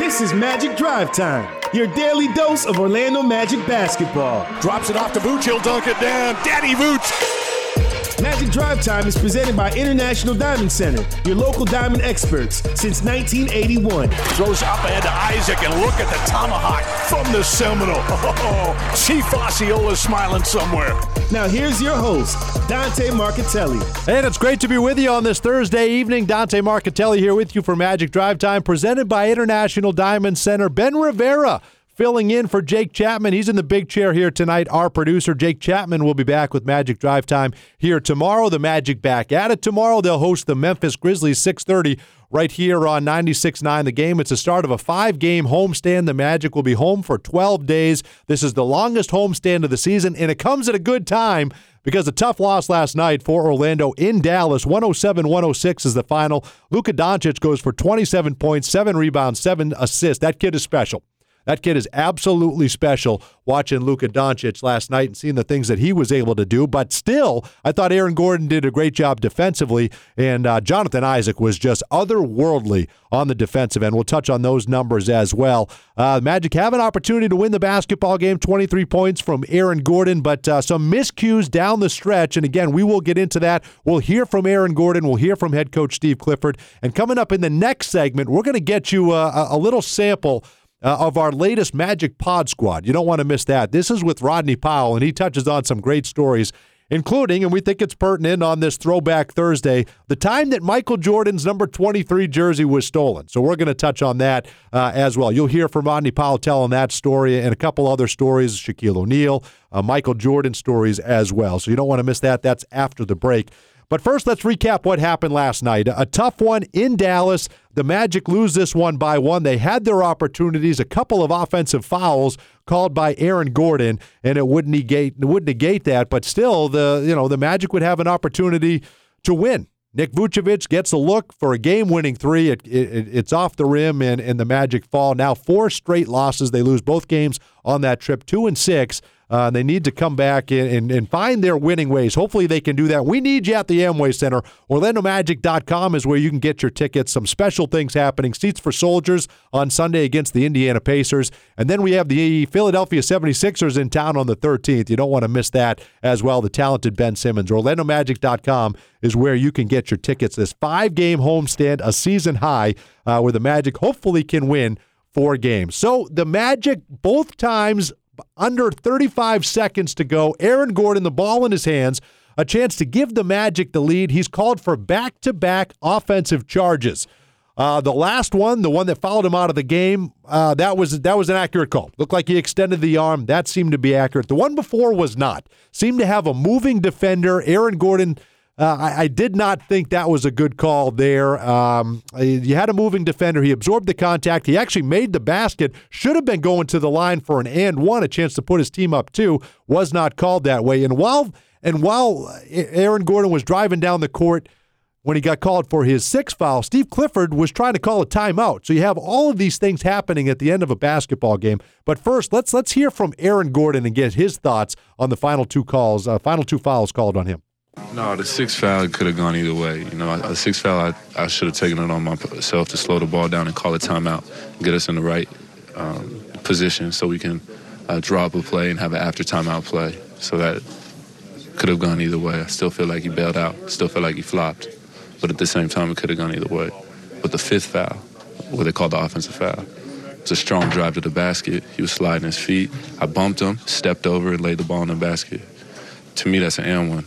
This is Magic Drive Time, your daily dose of Orlando Magic basketball. Drops it off to Vooch. He'll dunk it down. Daddy Vooch. Magic Drive Time is presented by International Diamond Center, your local diamond experts since 1981. Throws up ahead to Isaac, and look at the tomahawk from the Seminole. Oh, Chief Osceola smiling somewhere. Now here's your host, Dante Marchitelli. And it's great to be with you on this Thursday evening. Dante Marchitelli here with you for Magic Drive Time, presented by International Diamond Center. Ben Rivera filling in for Jake Chapman. He's in the big chair here tonight. Our producer, Jake Chapman, will be back with Magic Drive Time here tomorrow. The Magic back at it tomorrow. They'll host the Memphis Grizzlies 630 right here on 96.9 The Game. It's the start of a five-game homestand. The Magic will be home for 12 days. This is the longest homestand of the season, and it comes at a good time because a tough loss last night for Orlando in Dallas. 107 106 is the final. Luka Doncic goes for 27 points, seven rebounds, seven assists. That kid is special. That kid is absolutely special watching Luka Doncic last night and seeing the things that he was able to do. But still, I thought Aaron Gordon did a great job defensively, and uh, Jonathan Isaac was just otherworldly on the defensive end. We'll touch on those numbers as well. Uh, Magic have an opportunity to win the basketball game 23 points from Aaron Gordon, but uh, some miscues down the stretch. And again, we will get into that. We'll hear from Aaron Gordon, we'll hear from head coach Steve Clifford. And coming up in the next segment, we're going to get you a, a little sample uh, of our latest Magic Pod Squad. You don't want to miss that. This is with Rodney Powell, and he touches on some great stories, including, and we think it's pertinent on this Throwback Thursday, the time that Michael Jordan's number 23 jersey was stolen. So we're going to touch on that uh, as well. You'll hear from Rodney Powell telling that story and a couple other stories, Shaquille O'Neal, uh, Michael Jordan stories as well. So you don't want to miss that. That's after the break. But first, let's recap what happened last night. A tough one in Dallas. The Magic lose this one by one. They had their opportunities, a couple of offensive fouls called by Aaron Gordon, and it would negate would negate that. But still, the you know the Magic would have an opportunity to win. Nick Vucevic gets a look for a game-winning three. It, it, it's off the rim, and, and the Magic fall. Now four straight losses. They lose both games on that trip, two and six. Uh, they need to come back and, and, find their winning ways. Hopefully, they can do that. We need you at the Amway Center. OrlandoMagic.com is where you can get your tickets. Some special things happening. Seats for soldiers on Sunday against the Indiana Pacers. And then we have the Philadelphia 76ers in town on the 13th. You don't want to miss that as well. The talented Ben Simmons. OrlandoMagic.com is where you can get your tickets. This five game homestand, a season high, uh, where the Magic hopefully can win four games. So the Magic, both times under 35 seconds to go. Aaron Gordon, the ball in his hands, a chance to give the Magic the lead. He's called for back to back offensive charges. Uh, the last one, the one that followed him out of the game, uh, that was that was an accurate call. Looked like he extended the arm. That seemed to be accurate. The one before was not. Seemed to have a moving defender. Aaron Gordon uh, I, I, did not think that was a good call there. Um, you had a moving defender. He absorbed the contact. He actually made the basket. Should have been going to the line for an and one, a chance to put his team up two. Was not called that way. And while and while Aaron Gordon was driving down the court when he got called for his sixth foul, Steve Clifford was trying to call a timeout. So you have all of these things happening at the end of a basketball game. But first, let's let's hear from Aaron Gordon and get his thoughts on the final two calls, uh, final two fouls called on him. No, the six foul could have gone either way. You know, a six foul, I, I should have taken it on myself to slow the ball down and call a timeout, get us in the right um, position so we can uh, drop a play and have an after timeout play. So that could have gone either way. I still feel like he bailed out, still feel like he flopped. But at the same time, it could have gone either way. But the fifth foul, what they call the offensive foul, it's a strong drive to the basket. He was sliding his feet. I bumped him, stepped over, and laid the ball in the basket. To me, that's an and one.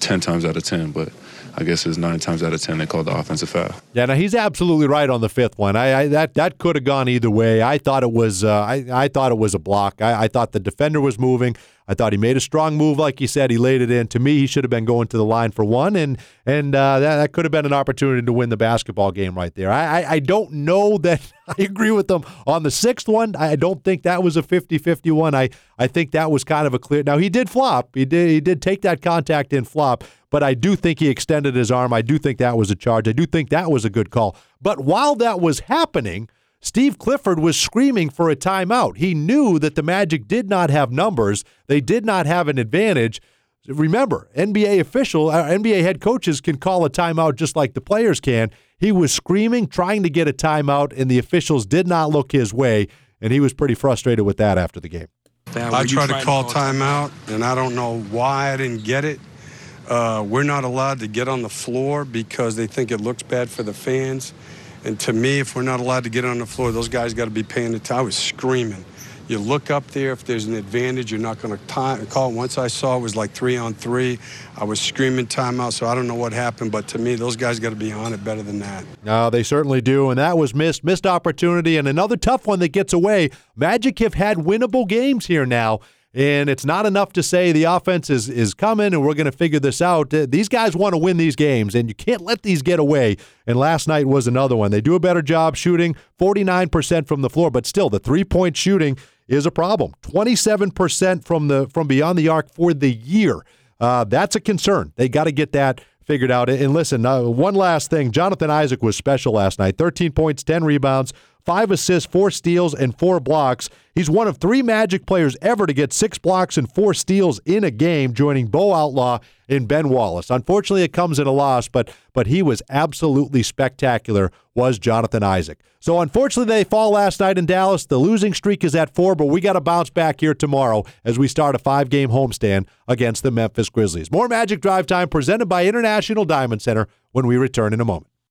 10 times out of 10, but I guess it's nine times out of 10 they called the offensive foul. Yeah, now he's absolutely right on the fifth one. I, I that that could have gone either way. I thought it was uh, I, I thought it was a block. I, I thought the defender was moving. I thought he made a strong move, like he said. He laid it in. To me, he should have been going to the line for one, and and uh, that, that could have been an opportunity to win the basketball game right there. I, I, I don't know that I agree with them on the sixth one. I don't think that was a 50-50 one. I, I think that was kind of a clear. Now he did flop. He did he did take that contact and flop, but I do think he extended his arm. I do think that was a charge. I do think that was a good call. But while that was happening. Steve Clifford was screaming for a timeout. He knew that the Magic did not have numbers, they did not have an advantage. Remember, NBA official, uh, NBA head coaches can call a timeout just like the players can. He was screaming, trying to get a timeout, and the officials did not look his way, and he was pretty frustrated with that after the game. I tried to call timeout, and I don't know why I didn't get it. Uh, we're not allowed to get on the floor because they think it looks bad for the fans. And to me, if we're not allowed to get on the floor, those guys got to be paying attention. I was screaming. You look up there. If there's an advantage, you're not going to call. Once I saw it was like three on three, I was screaming timeout. So I don't know what happened, but to me, those guys got to be on it better than that. No, they certainly do, and that was missed, missed opportunity, and another tough one that gets away. Magic have had winnable games here now. And it's not enough to say the offense is, is coming and we're going to figure this out. Uh, these guys want to win these games, and you can't let these get away. And last night was another one. They do a better job shooting 49% from the floor, but still, the three point shooting is a problem. 27% from the from beyond the arc for the year. Uh, that's a concern. They got to get that figured out. And listen, uh, one last thing. Jonathan Isaac was special last night 13 points, 10 rebounds, five assists, four steals, and four blocks. He's one of three Magic players ever to get six blocks and four steals in a game, joining Bo Outlaw and Ben Wallace. Unfortunately, it comes at a loss, but but he was absolutely spectacular. Was Jonathan Isaac? So unfortunately, they fall last night in Dallas. The losing streak is at four, but we got to bounce back here tomorrow as we start a five-game homestand against the Memphis Grizzlies. More Magic Drive Time presented by International Diamond Center when we return in a moment.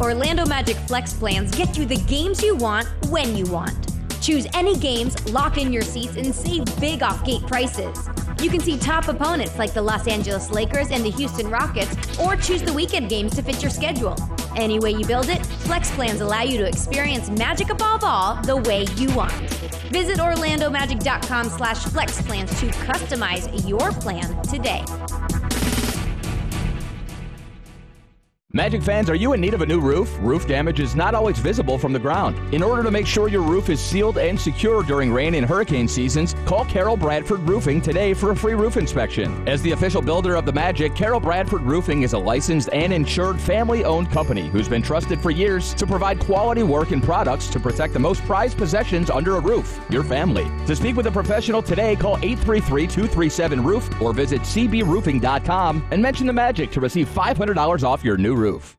Orlando Magic Flex plans get you the games you want when you want. Choose any games, lock in your seats, and save big off gate prices. You can see top opponents like the Los Angeles Lakers and the Houston Rockets, or choose the weekend games to fit your schedule. Any way you build it, Flex plans allow you to experience Magic above all the way you want. Visit OrlandoMagic.com slash flex plans to customize your plan today. Magic fans, are you in need of a new roof? Roof damage is not always visible from the ground. In order to make sure your roof is sealed and secure during rain and hurricane seasons, call Carol Bradford Roofing today for a free roof inspection. As the official builder of the Magic, Carol Bradford Roofing is a licensed and insured family owned company who's been trusted for years to provide quality work and products to protect the most prized possessions under a roof your family. To speak with a professional today, call 833 237 Roof or visit cbroofing.com and mention the Magic to receive $500 off your new roof roof.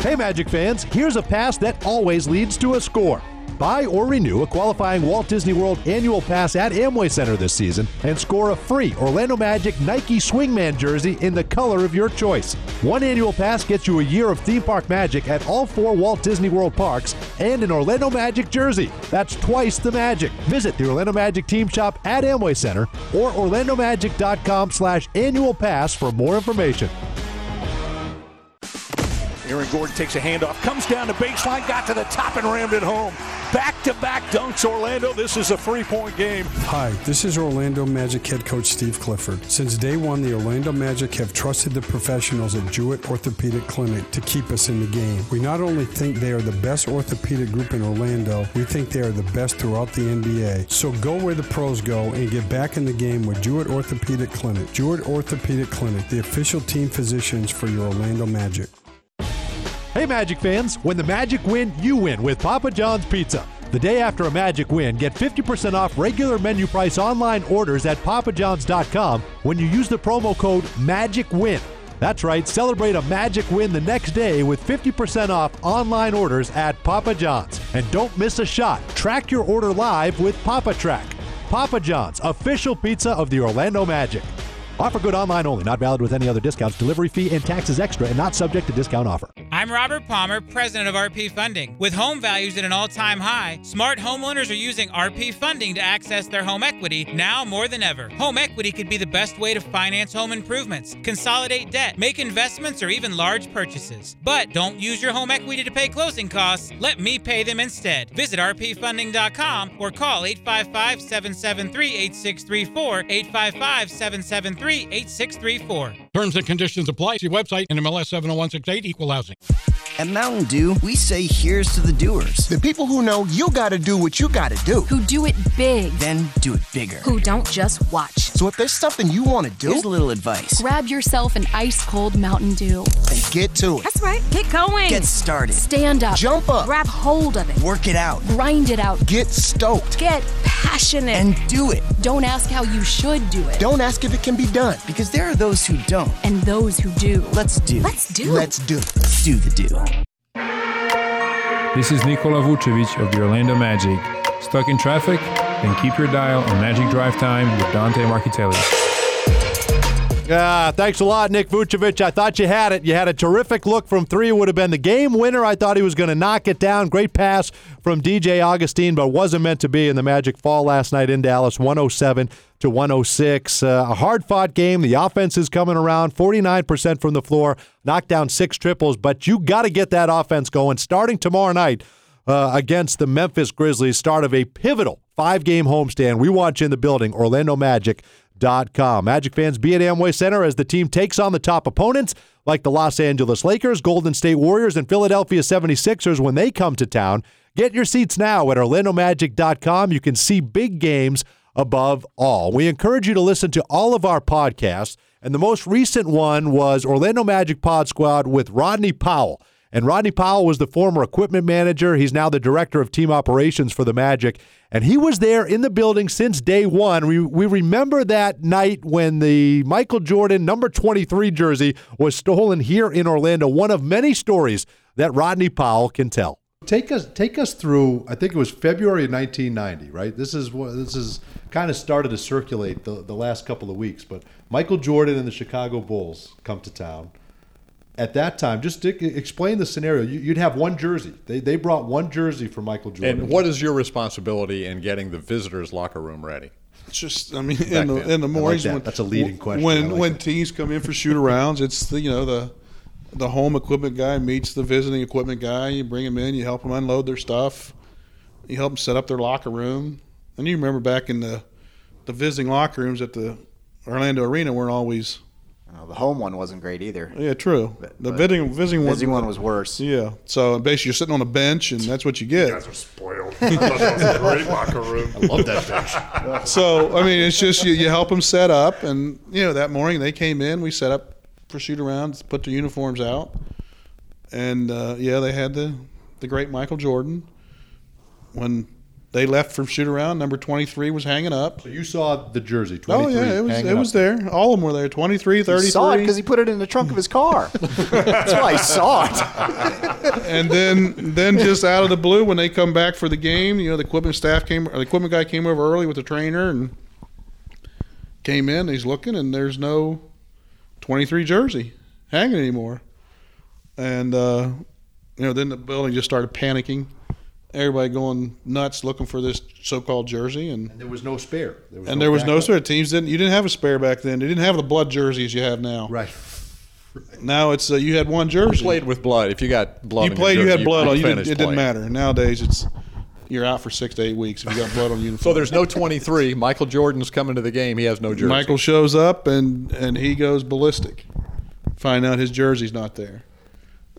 Hey, Magic fans, here's a pass that always leads to a score. Buy or renew a qualifying Walt Disney World annual pass at Amway Center this season and score a free Orlando Magic Nike Swingman jersey in the color of your choice. One annual pass gets you a year of theme park magic at all four Walt Disney World parks and an Orlando Magic jersey. That's twice the magic. Visit the Orlando Magic team shop at Amway Center or orlandomagic.com slash annual pass for more information. Aaron Gordon takes a handoff, comes down the baseline, got to the top and rammed it home. Back to back dunks, Orlando. This is a three point game. Hi, this is Orlando Magic head coach Steve Clifford. Since day one, the Orlando Magic have trusted the professionals at Jewett Orthopedic Clinic to keep us in the game. We not only think they are the best orthopedic group in Orlando, we think they are the best throughout the NBA. So go where the pros go and get back in the game with Jewett Orthopedic Clinic. Jewett Orthopedic Clinic, the official team physicians for your Orlando Magic. Hey, Magic fans, when the Magic win, you win with Papa John's Pizza. The day after a Magic win, get 50% off regular menu price online orders at papajohns.com when you use the promo code MAGICWIN. That's right, celebrate a Magic win the next day with 50% off online orders at Papa John's. And don't miss a shot. Track your order live with Papa Track. Papa John's, official pizza of the Orlando Magic. Offer good online only, not valid with any other discounts. Delivery fee and taxes extra and not subject to discount offer. I'm Robert Palmer, president of RP Funding. With home values at an all time high, smart homeowners are using RP Funding to access their home equity now more than ever. Home equity could be the best way to finance home improvements, consolidate debt, make investments, or even large purchases. But don't use your home equity to pay closing costs. Let me pay them instead. Visit rpfunding.com or call 855 773 8634. 855 773 8634. Terms and conditions apply. See website and MLS 70168 Equal Housing. At Mountain Dew, we say here's to the doers. The people who know you gotta do what you gotta do. Who do it big. Then do it bigger. Who don't just watch. So if there's something you wanna do, here's a little advice. Grab yourself an ice cold Mountain Dew. And get to it. That's right. Get going. Get started. Stand up. Jump up. Grab hold of it. Work it out. Grind it out. Get stoked. Get passionate. And do it. Don't ask how you should do it. Don't ask if it can be done. Because there are those who don't. And those who do. Let's do. Let's do. Let's do. Let's do the do. This is Nikola Vucevic of the Orlando Magic. Stuck in traffic? Then keep your dial on Magic Drive Time with Dante Marchitelli. Yeah, thanks a lot, Nick Vucevic. I thought you had it. You had a terrific look from three. It would have been the game winner. I thought he was going to knock it down. Great pass from DJ Augustin, but wasn't meant to be. And the Magic fall last night in Dallas, 107 to 106. Uh, a hard fought game. The offense is coming around, 49% from the floor, knocked down six triples, but you got to get that offense going starting tomorrow night. Uh, against the Memphis Grizzlies, start of a pivotal five game homestand. We watch in the building, Orlando Magic. Com. Magic fans be at Amway Center as the team takes on the top opponents like the Los Angeles Lakers, Golden State Warriors, and Philadelphia 76ers when they come to town. Get your seats now at OrlandoMagic.com. You can see big games above all. We encourage you to listen to all of our podcasts, and the most recent one was Orlando Magic Pod Squad with Rodney Powell. And Rodney Powell was the former equipment manager. He's now the director of team operations for the Magic. And he was there in the building since day one. We, we remember that night when the Michael Jordan number 23 jersey was stolen here in Orlando. One of many stories that Rodney Powell can tell. Take us take us through. I think it was February of 1990, right? This is what this is kind of started to circulate the, the last couple of weeks. But Michael Jordan and the Chicago Bulls come to town at that time, just explain the scenario. You'd have one jersey. They, they brought one jersey for Michael Jordan. And what is your responsibility in getting the visitors' locker room ready? It's just, I mean, in the, in the mornings like that. when that's a leading question. When like when that. teams come in for shoot arounds, it's the you know the the home equipment guy meets the visiting equipment guy. You bring them in, you help them unload their stuff, you help them set up their locker room. And you remember back in the the visiting locker rooms at the Orlando Arena weren't always the home one wasn't great either. Yeah, true. But, the visiting visiting, visiting one, one was worse. Yeah. So basically, you're sitting on a bench, and that's what you get. You guys are spoiled. I that was a great locker room. I love that bench. so I mean, it's just you, you help them set up, and you know that morning they came in, we set up for shoot arounds, put their uniforms out, and uh, yeah, they had the the great Michael Jordan. When they left from shoot around. Number 23 was hanging up. So you saw the jersey, 23 Oh, yeah, it was, it was there. All of them were there 23, 33. He saw it because he put it in the trunk of his car. That's why I saw it. and then then just out of the blue, when they come back for the game, you know, the equipment staff came, or the equipment guy came over early with the trainer and came in. He's looking, and there's no 23 jersey hanging anymore. And, uh, you know, then the building just started panicking everybody going nuts looking for this so-called jersey, and, and there was no spare. There was and no there was no spare. Teams didn't. You didn't have a spare back then. They didn't have the blood jerseys you have now. Right. Now it's uh, you had one jersey. You played with blood. If you got blood, you played. You jersey, had blood you on. You didn't, it playing. didn't matter. Nowadays it's you're out for six to eight weeks if you got blood on uniform. So there's no 23. Michael Jordan's coming to the game. He has no jersey. Michael shows up and and he goes ballistic. Find out his jersey's not there,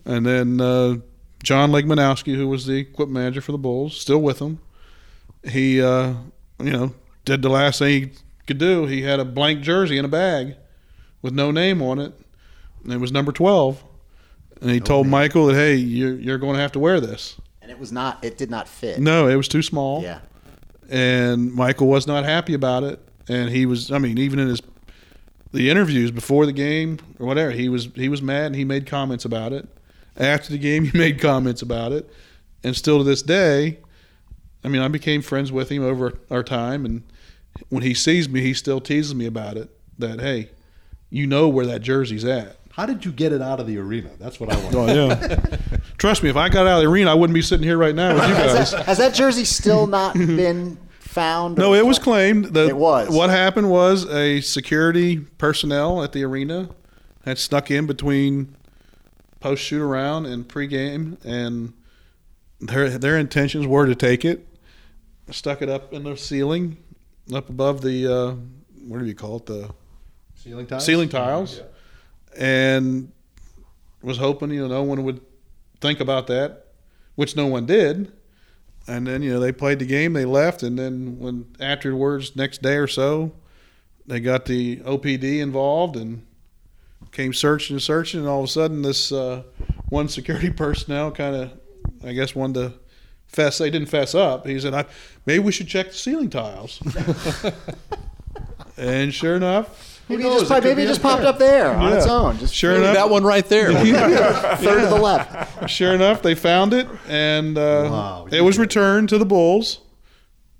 and then. Uh, John Ligmanowski, who was the equipment manager for the Bulls, still with them. He, uh, you know, did the last thing he could do. He had a blank jersey in a bag with no name on it, and it was number twelve. And he no told name. Michael that, hey, you're, you're going to have to wear this. And it was not. It did not fit. No, it was too small. Yeah. And Michael was not happy about it, and he was. I mean, even in his the interviews before the game or whatever, he was he was mad and he made comments about it after the game, he made comments about it, and still to this day, I mean, I became friends with him over our time, and when he sees me, he still teases me about it. That hey, you know where that jersey's at. How did you get it out of the arena? That's what I want. oh yeah, trust me, if I got out of the arena, I wouldn't be sitting here right now with you guys. has, that, has that jersey still not been found? No, it was claimed. The, it was. What happened was a security personnel at the arena had snuck in between post shoot around and pregame, and their their intentions were to take it, stuck it up in the ceiling, up above the uh, what do you call it the ceiling tiles. Ceiling tiles. Yeah. and was hoping you know no one would think about that, which no one did. And then you know they played the game, they left, and then when afterwards, next day or so, they got the OPD involved and came searching and searching, and all of a sudden this uh, one security personnel kind of, I guess, wanted to fess. They didn't fess up. He said, I, "Maybe we should check the ceiling tiles." and sure enough. Maybe it just, pop- maybe it just popped up there on its own. Just Sure enough, that one right there. Third to the left. Sure enough, they found it, and uh, it was returned to the Bulls,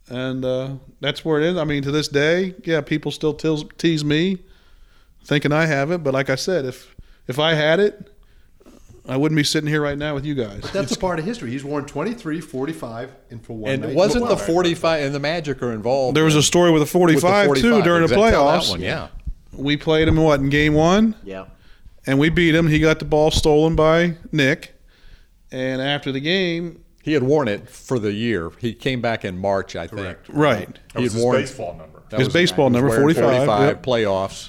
and uh, that's where it is. I mean, to this day, yeah, people still tease, tease me, thinking I have it. But like I said, if if I had it, I wouldn't be sitting here right now with you guys. That's a part of history. He's worn 23, 45, and for one And night. wasn't the Wow. 45 and the Magic are involved? There was a story with a 45, With the too 45, during the exact- tell playoffs. That one, yeah. We played him what in game one? Yeah. And we beat him. He got the ball stolen by Nick, and after the game, He had worn it for the year. He came back in March, I think. Right. That He was had his worn baseball number. that His was- baseball number, wearing 45, 45 yep. playoffs.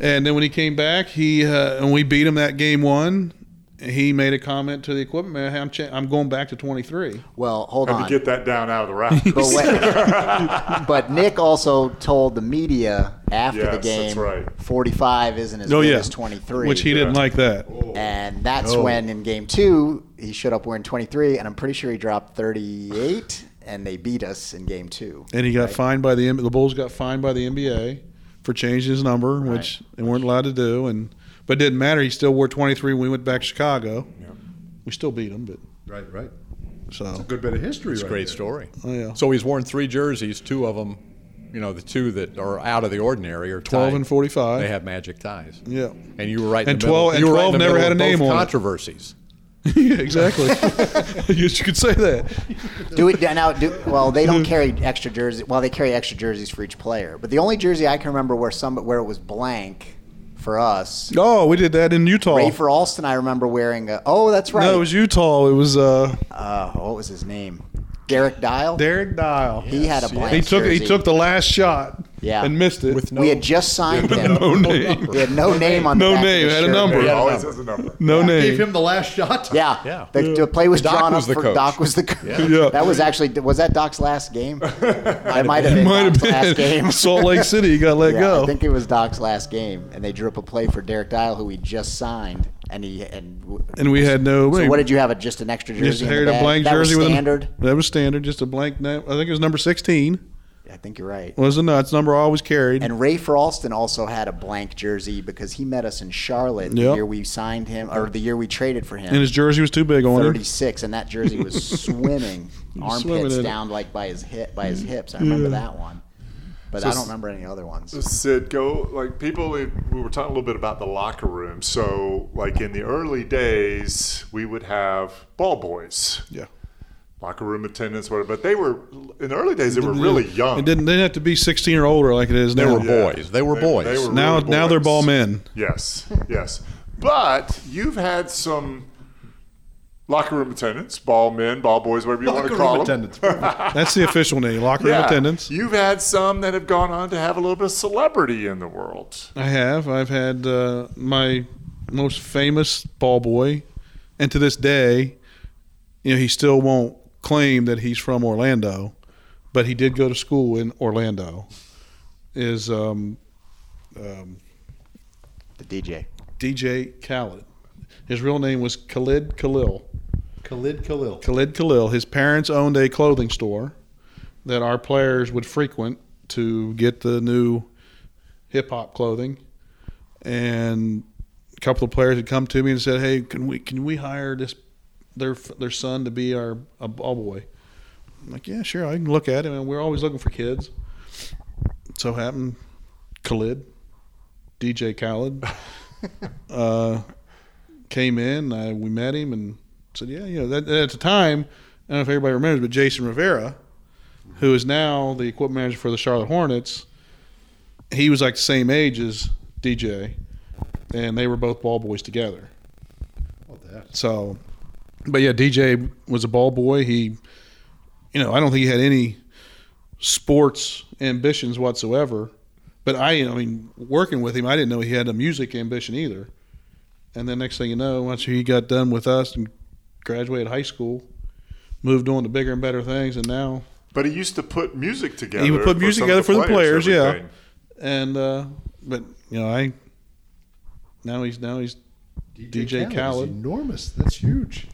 And then when he came back, he uh, and we beat him that game one. He made a comment to the equipment man. "Hey, I'm cha- I'm going back to 23. Well, hold Had on. to get that down out of the rafters. But, when- but Nick also told the media after Yes, the game, that's right. 45 isn't as Oh good yeah, as 23. which he didn't like that. Oh. And that's No. when in game two, he showed up wearing 23, and I'm pretty sure he dropped 38, and they beat us in game two. And he got right? fined by the the Bulls got fined by the NBA for changing his number, which they weren't allowed to do. And but it didn't matter. He still wore 23 when we went back to Chicago. We still beat him, but Right, right. so It's a good bit of history It's a great there. story. Oh, yeah. So he's worn three jerseys. Two of them, you know, the two that are out of the ordinary are 12 tied. and 45. They have magic ties. Yeah. And you were right in And the middle. 12 and you were right 12 the never had a name both on it. controversies. yeah, exactly. yes, you could say that. Do it now. Do, well, they don't carry extra jerseys. Well, they carry extra jerseys for each player. But the only jersey I can remember where some where it was blank for us. Oh, we did that in Utah. Ray for Alston, I remember wearing a. Oh, that's right. No, it was Utah. It was uh, uh, what was his name? Derrick Dial. Derrick Dial. He had a blank He took he took the last shot. Yeah. and missed it. With no, we had just signed him. no name. We had no name on the No back of name, the had a number. It Yeah. always has a number. No Gave name. Gave him the last shot. Yeah, Yeah. The, the play was Doc drawn was up the for coach. Doc was the coach. Yeah. That was actually was that Doc's last game? That might have been Might have Doc's last game. Salt Lake City. He got let yeah, go. I think it was Doc's last game, and they drew up a play for Derrick Dial, who we just signed, and he and. and we had no. So what did you have? A, just an extra jersey? Just had a blank that jersey was with standard. A, that was standard. Just a blank. I think it was number sixteen. I think you're right. Was the nuts number I always carried. And Rafer Alston also had a blank jersey because he met us in Charlotte the Yep. year we signed him, or the year we traded for him. and his jersey was too big on him. 36, and that jersey was swimming, swimming armpits it. down like by his hip, by his mm-hmm. hips. I remember Yeah. that one, but So I don't remember any other ones. Sid, go like people. We were talking a little bit about the locker room. So, like in the early days, we would have ball boys, Yeah. locker room attendants, whatever. But they were in the early days. They were really young. It didn't. They didn't have to be sixteen or older like it is They now. were boys. They were boys. They were now, really now they're ball men. Yes, yes. But you've had some locker room attendants, ball men, ball boys, whatever you want to call room them. attendants. That's the official name. Locker room Yeah. attendants. You've had some that have gone on to have a little bit of celebrity in the world. I have. I've had uh, my most famous ball boy, and to this day, you know, he still won't claim that he's from Orlando, but he did go to school in Orlando. Is um, um, The DJ. DJ Khaled. His real name was Khalid Khalil. Khalid Khalil. Khalid Khalil. His parents owned a clothing store that our players would frequent to get the new hip hop clothing. And a couple of players had come to me and said, "Hey, can we can we hire this their their son to be our a ball boy?" I'm like, "Yeah, sure. I can look at him. And we're always looking for kids." So happened, Khalid, DJ Khaled, uh, came in. I, we met him and said, "Yeah, you know." That, at the time, I don't know if everybody remembers, but Jason Rivera, who is now the equipment manager for the Charlotte Hornets, he was like the same age as DJ, and they were both ball boys together. So, but yeah, DJ was a ball boy. He, you know, I don't think he had any sports ambitions whatsoever. But I, I mean, working with him, I didn't know he had a music ambition either. And then next thing you know, once he got done with us and graduated high school, moved on to bigger and better things, and now But he used to put music together. he would put music together of for the players, yeah. And uh, but you know, I now he's now he's DJ, Khaled Khaled. is enormous. That's huge.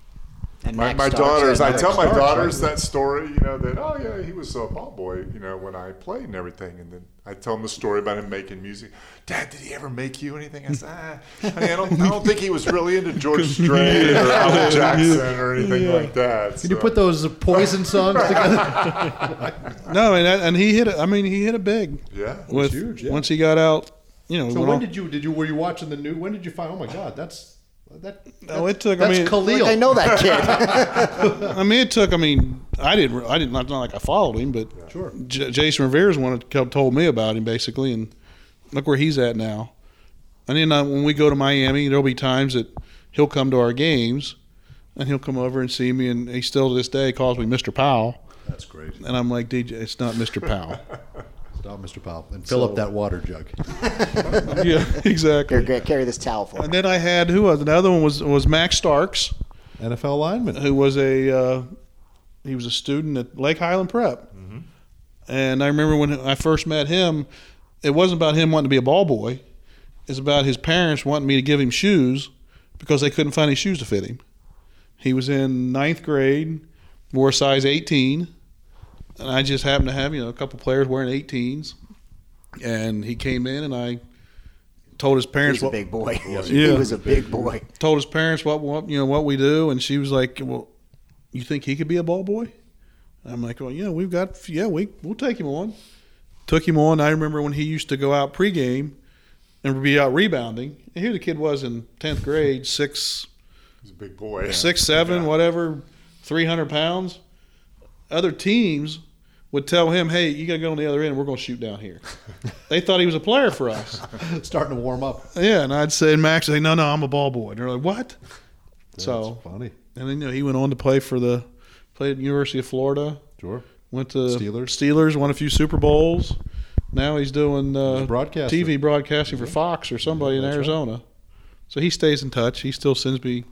And My, my daughters, I tell my Starks, daughters right? that story, you know, that, oh, yeah, he was a ball boy, you know, when I played and everything. And then I tell them the story about him making music. Dad, did he ever make you anything? I said, ah, I, mean, I, don't, I don't think he was really into George Strait or Alan Jackson or anything Yeah. like that. Can you put those poison songs together? No, and and he hit it. I mean, he hit it big. Yeah. with huge, yeah. once he got out, you know. so when on- did you did you were you watching the new? When did you find? Oh my God, that's that. No, it took. That's I mean, Khalil. Like, I know that kid. I mean, it took. I mean, I didn't. I didn't. Not, not like I followed him, but Sure. J- Jason Rivera's one that told me about him basically, and look where he's at now. And then uh, when we go to Miami, there'll be times that he'll come to our games, and he'll come over and see me, and he still to this day calls me Mr. Powell, That's great. and I'm like, DJ, it's not Mr. Powell. Stop, Mr. Powell, and fill up that water jug. yeah, exactly. Here, Grant, carry this towel for And me. then I had who was another one was was Max Starks, NFL lineman. who was a uh, he was a student at Lake Highland Prep. And I remember when I first met him, it wasn't about him wanting to be a ball boy. It's about his parents wanting me to give him shoes because they couldn't find any shoes to fit him. He was in ninth grade, wore a size 18, and I just happened to have you know a couple players wearing 18s, and he came in and I told his parents He's a what big boy. Yeah. He was a big boy. told his parents what, what you know what we do, and she was like, "Well, you think he could be a ball boy?" I'm like, "Well, yeah, we've got yeah, we we'll take him on." Took him on. I remember when he used to go out pregame and be out rebounding. And here the kid was in tenth grade, six, He's a big boy. six, seven, whatever, three hundred pounds. Other teams would tell him, "Hey, you got to go on the other end. We're going to shoot down here." they thought he was a player for us. Starting to warm up. Yeah, and I'd say, Max say, no, no, I'm a ball boy. And they're like, what? so funny. And then you know he went on to play for the played at University of Florida. Sure. Went to Steelers. Steelers won a few Super Bowls. Now he's doing uh. TV broadcasting for Fox or somebody in That's right. Arizona. So he stays in touch. He still sends me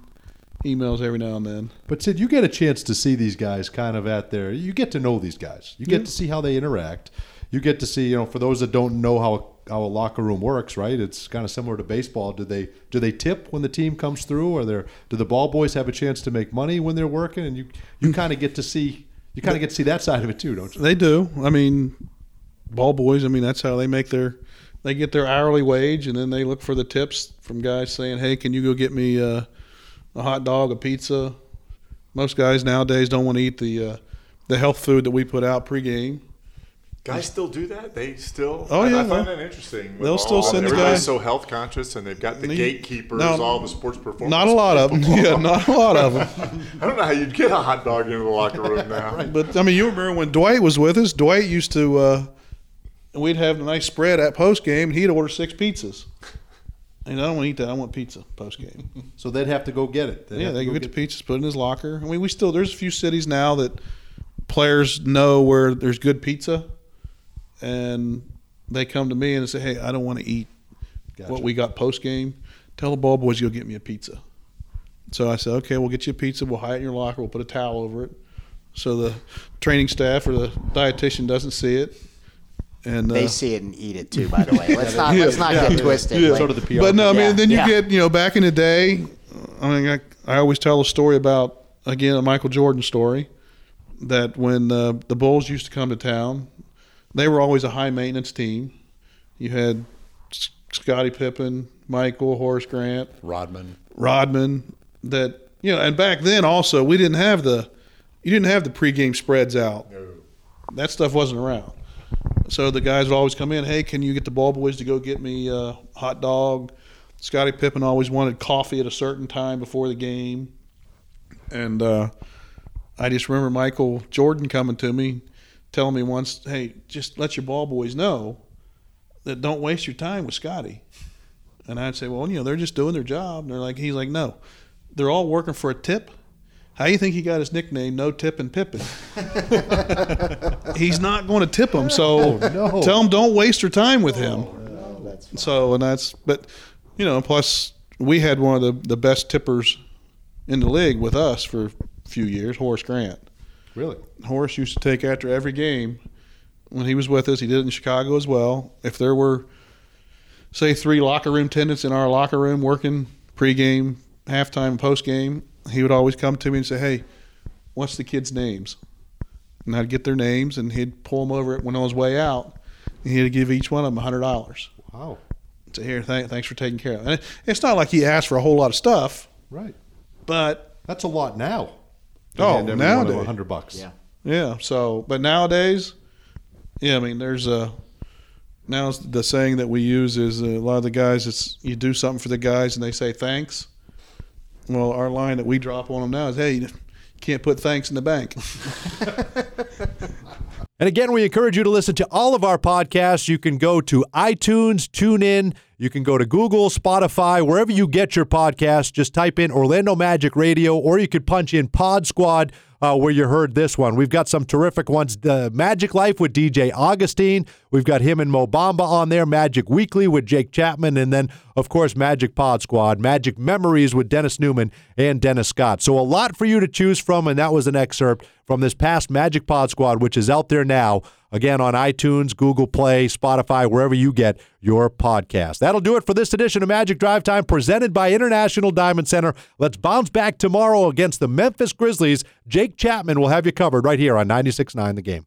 emails every now and then. But Sid, you get a chance to see these guys kind of at their. You get to know these guys. You get Yeah. to see how they interact. You get to see, you know, for those that don't know how how a locker room works, right? It's kind of similar to baseball. Do they do they tip when the team comes through, or they do the ball boys have a chance to make money when they're working? And you you kind of get to see you kind of get to see that side of it too, don't you? They do. I mean, ball boys. I mean, that's how they make their. They get their hourly wage, and then they look for the tips from guys saying, "Hey, can you go get me uh, a hot dog, a pizza?" Most guys nowadays don't want to eat the uh, the health food that we put out pregame. Guys still do that? They still? Oh, I, yeah, I find that interesting. they'll still send the everybody's guy- so health conscious, and they've got the gatekeepers, No, all the sports performance. Not a lot of them. yeah, not a lot of them. I don't know how you'd get a hot dog into the locker room now. But I mean, you remember when Dwight was with us? Dwight used to. Uh, we'd have a nice spread at post game, and he'd order six pizzas. And I don't want to eat that. I want pizza post game. So they'd have to go get it. They'd yeah, they go can get the pizzas put in his locker. I mean, we still there's a few cities now that players know where there's good pizza, and they come to me and say, "Hey, I don't want to eat what we got post game. Tell the ball boys you'll get me a pizza." So I said, "Okay, we'll get you a pizza. We'll hide it in your locker. We'll put a towel over it, so the training staff or the dietitian doesn't see it." And They uh, see it and eat it too. By the way, let's not let's not Yeah. get twisted. Yeah. Like- But no, I mean, Yeah. then you Yeah. get you know back in the day. I mean, I, I always tell a story about again a Michael Jordan story that when uh, the Bulls used to come to town, they were always a high maintenance team. You had S- Scottie Pippen, Michael, Horace Grant, Rodman, Rodman. That you know, and back then also we didn't have the you didn't have the pregame spreads out. That stuff wasn't around. So the guys would always come in. Hey, can you get the ball boys to go get me a hot dog? Scottie Pippen always wanted coffee at a certain time before the game, and uh, I just remember Michael Jordan coming to me, telling me once, "Hey, just let your ball boys know that don't waste your time with Scottie." And I'd say, "Well, you know, they're just doing their job." And they're like, "He's like, no, they're all working for a tip." How do you think he got his nickname, No Tip and Pippen? He's not going to tip them, so Oh, no. tell him don't waste your time with him. Oh, so, and that's, but you know, plus we had one of the, the best tippers in the league with us for a few years, Horace Grant. Really? Horace used to take after every game when he was with us. He did it in Chicago as well. If there were, say, three locker room attendants in our locker room working pregame, halftime, postgame, he would always come to me and say, "Hey, what's the kids' names?" And I'd get their names, and he'd pull them over when on his way out, and he'd give each one of them a hundred dollars. Wow. So here, th- thanks for taking care of it. And it's not like he asked for a whole lot of stuff, Right. but That's a lot now. Oh, hand every one of them nowadays. a hundred bucks. Yeah. Yeah. So, but nowadays, yeah, I mean, there's a now the saying that we use is uh, a lot of the guys. It's you do something for the guys and they say thanks. Well, our line that we drop on them now is, "Hey, you can't put thanks in the bank." And again, we encourage you to listen to all of our podcasts. You can go to iTunes, TuneIn, you can go to Google, Spotify, wherever you get your podcasts. Just type in Orlando Magic Radio, or you could punch in Pod Squad uh, where you heard this one. We've got some terrific ones. The Magic Life with DJ Augustin. We've got him and Mo Bamba on there. Magic Weekly with Jake Chapman. And then, of course, Magic Pod Squad. Magic Memories with Dennis Neumann and Dennis Scott. So a lot for you to choose from. And that was an excerpt from this past Magic Pod Squad, which is out there now. Again, on iTunes, Google Play, Spotify, wherever you get your podcast. That'll do it for this edition of Magic Drive Time presented by International Diamond Center. Let's bounce back tomorrow against the Memphis Grizzlies. Jake Chapman will have you covered right here on 96.9 The Game.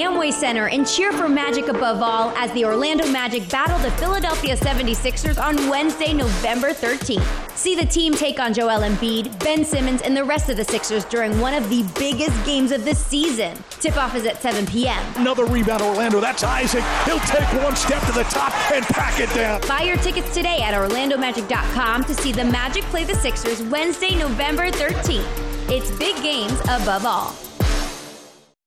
Amway Center and cheer for Magic above all as the Orlando Magic battle the Philadelphia 76ers on Wednesday, November 13th. See the team take on Joel Embiid, Ben Simmons, and the rest of the Sixers during one of the biggest games of the season. Tip off is at 7 p.m. Another rebound, Orlando. That's Isaac. He'll take one step to the top and pack it down. Buy your tickets today at OrlandoMagic.com to see the Magic play the Sixers Wednesday, November 13th. It's big games above all.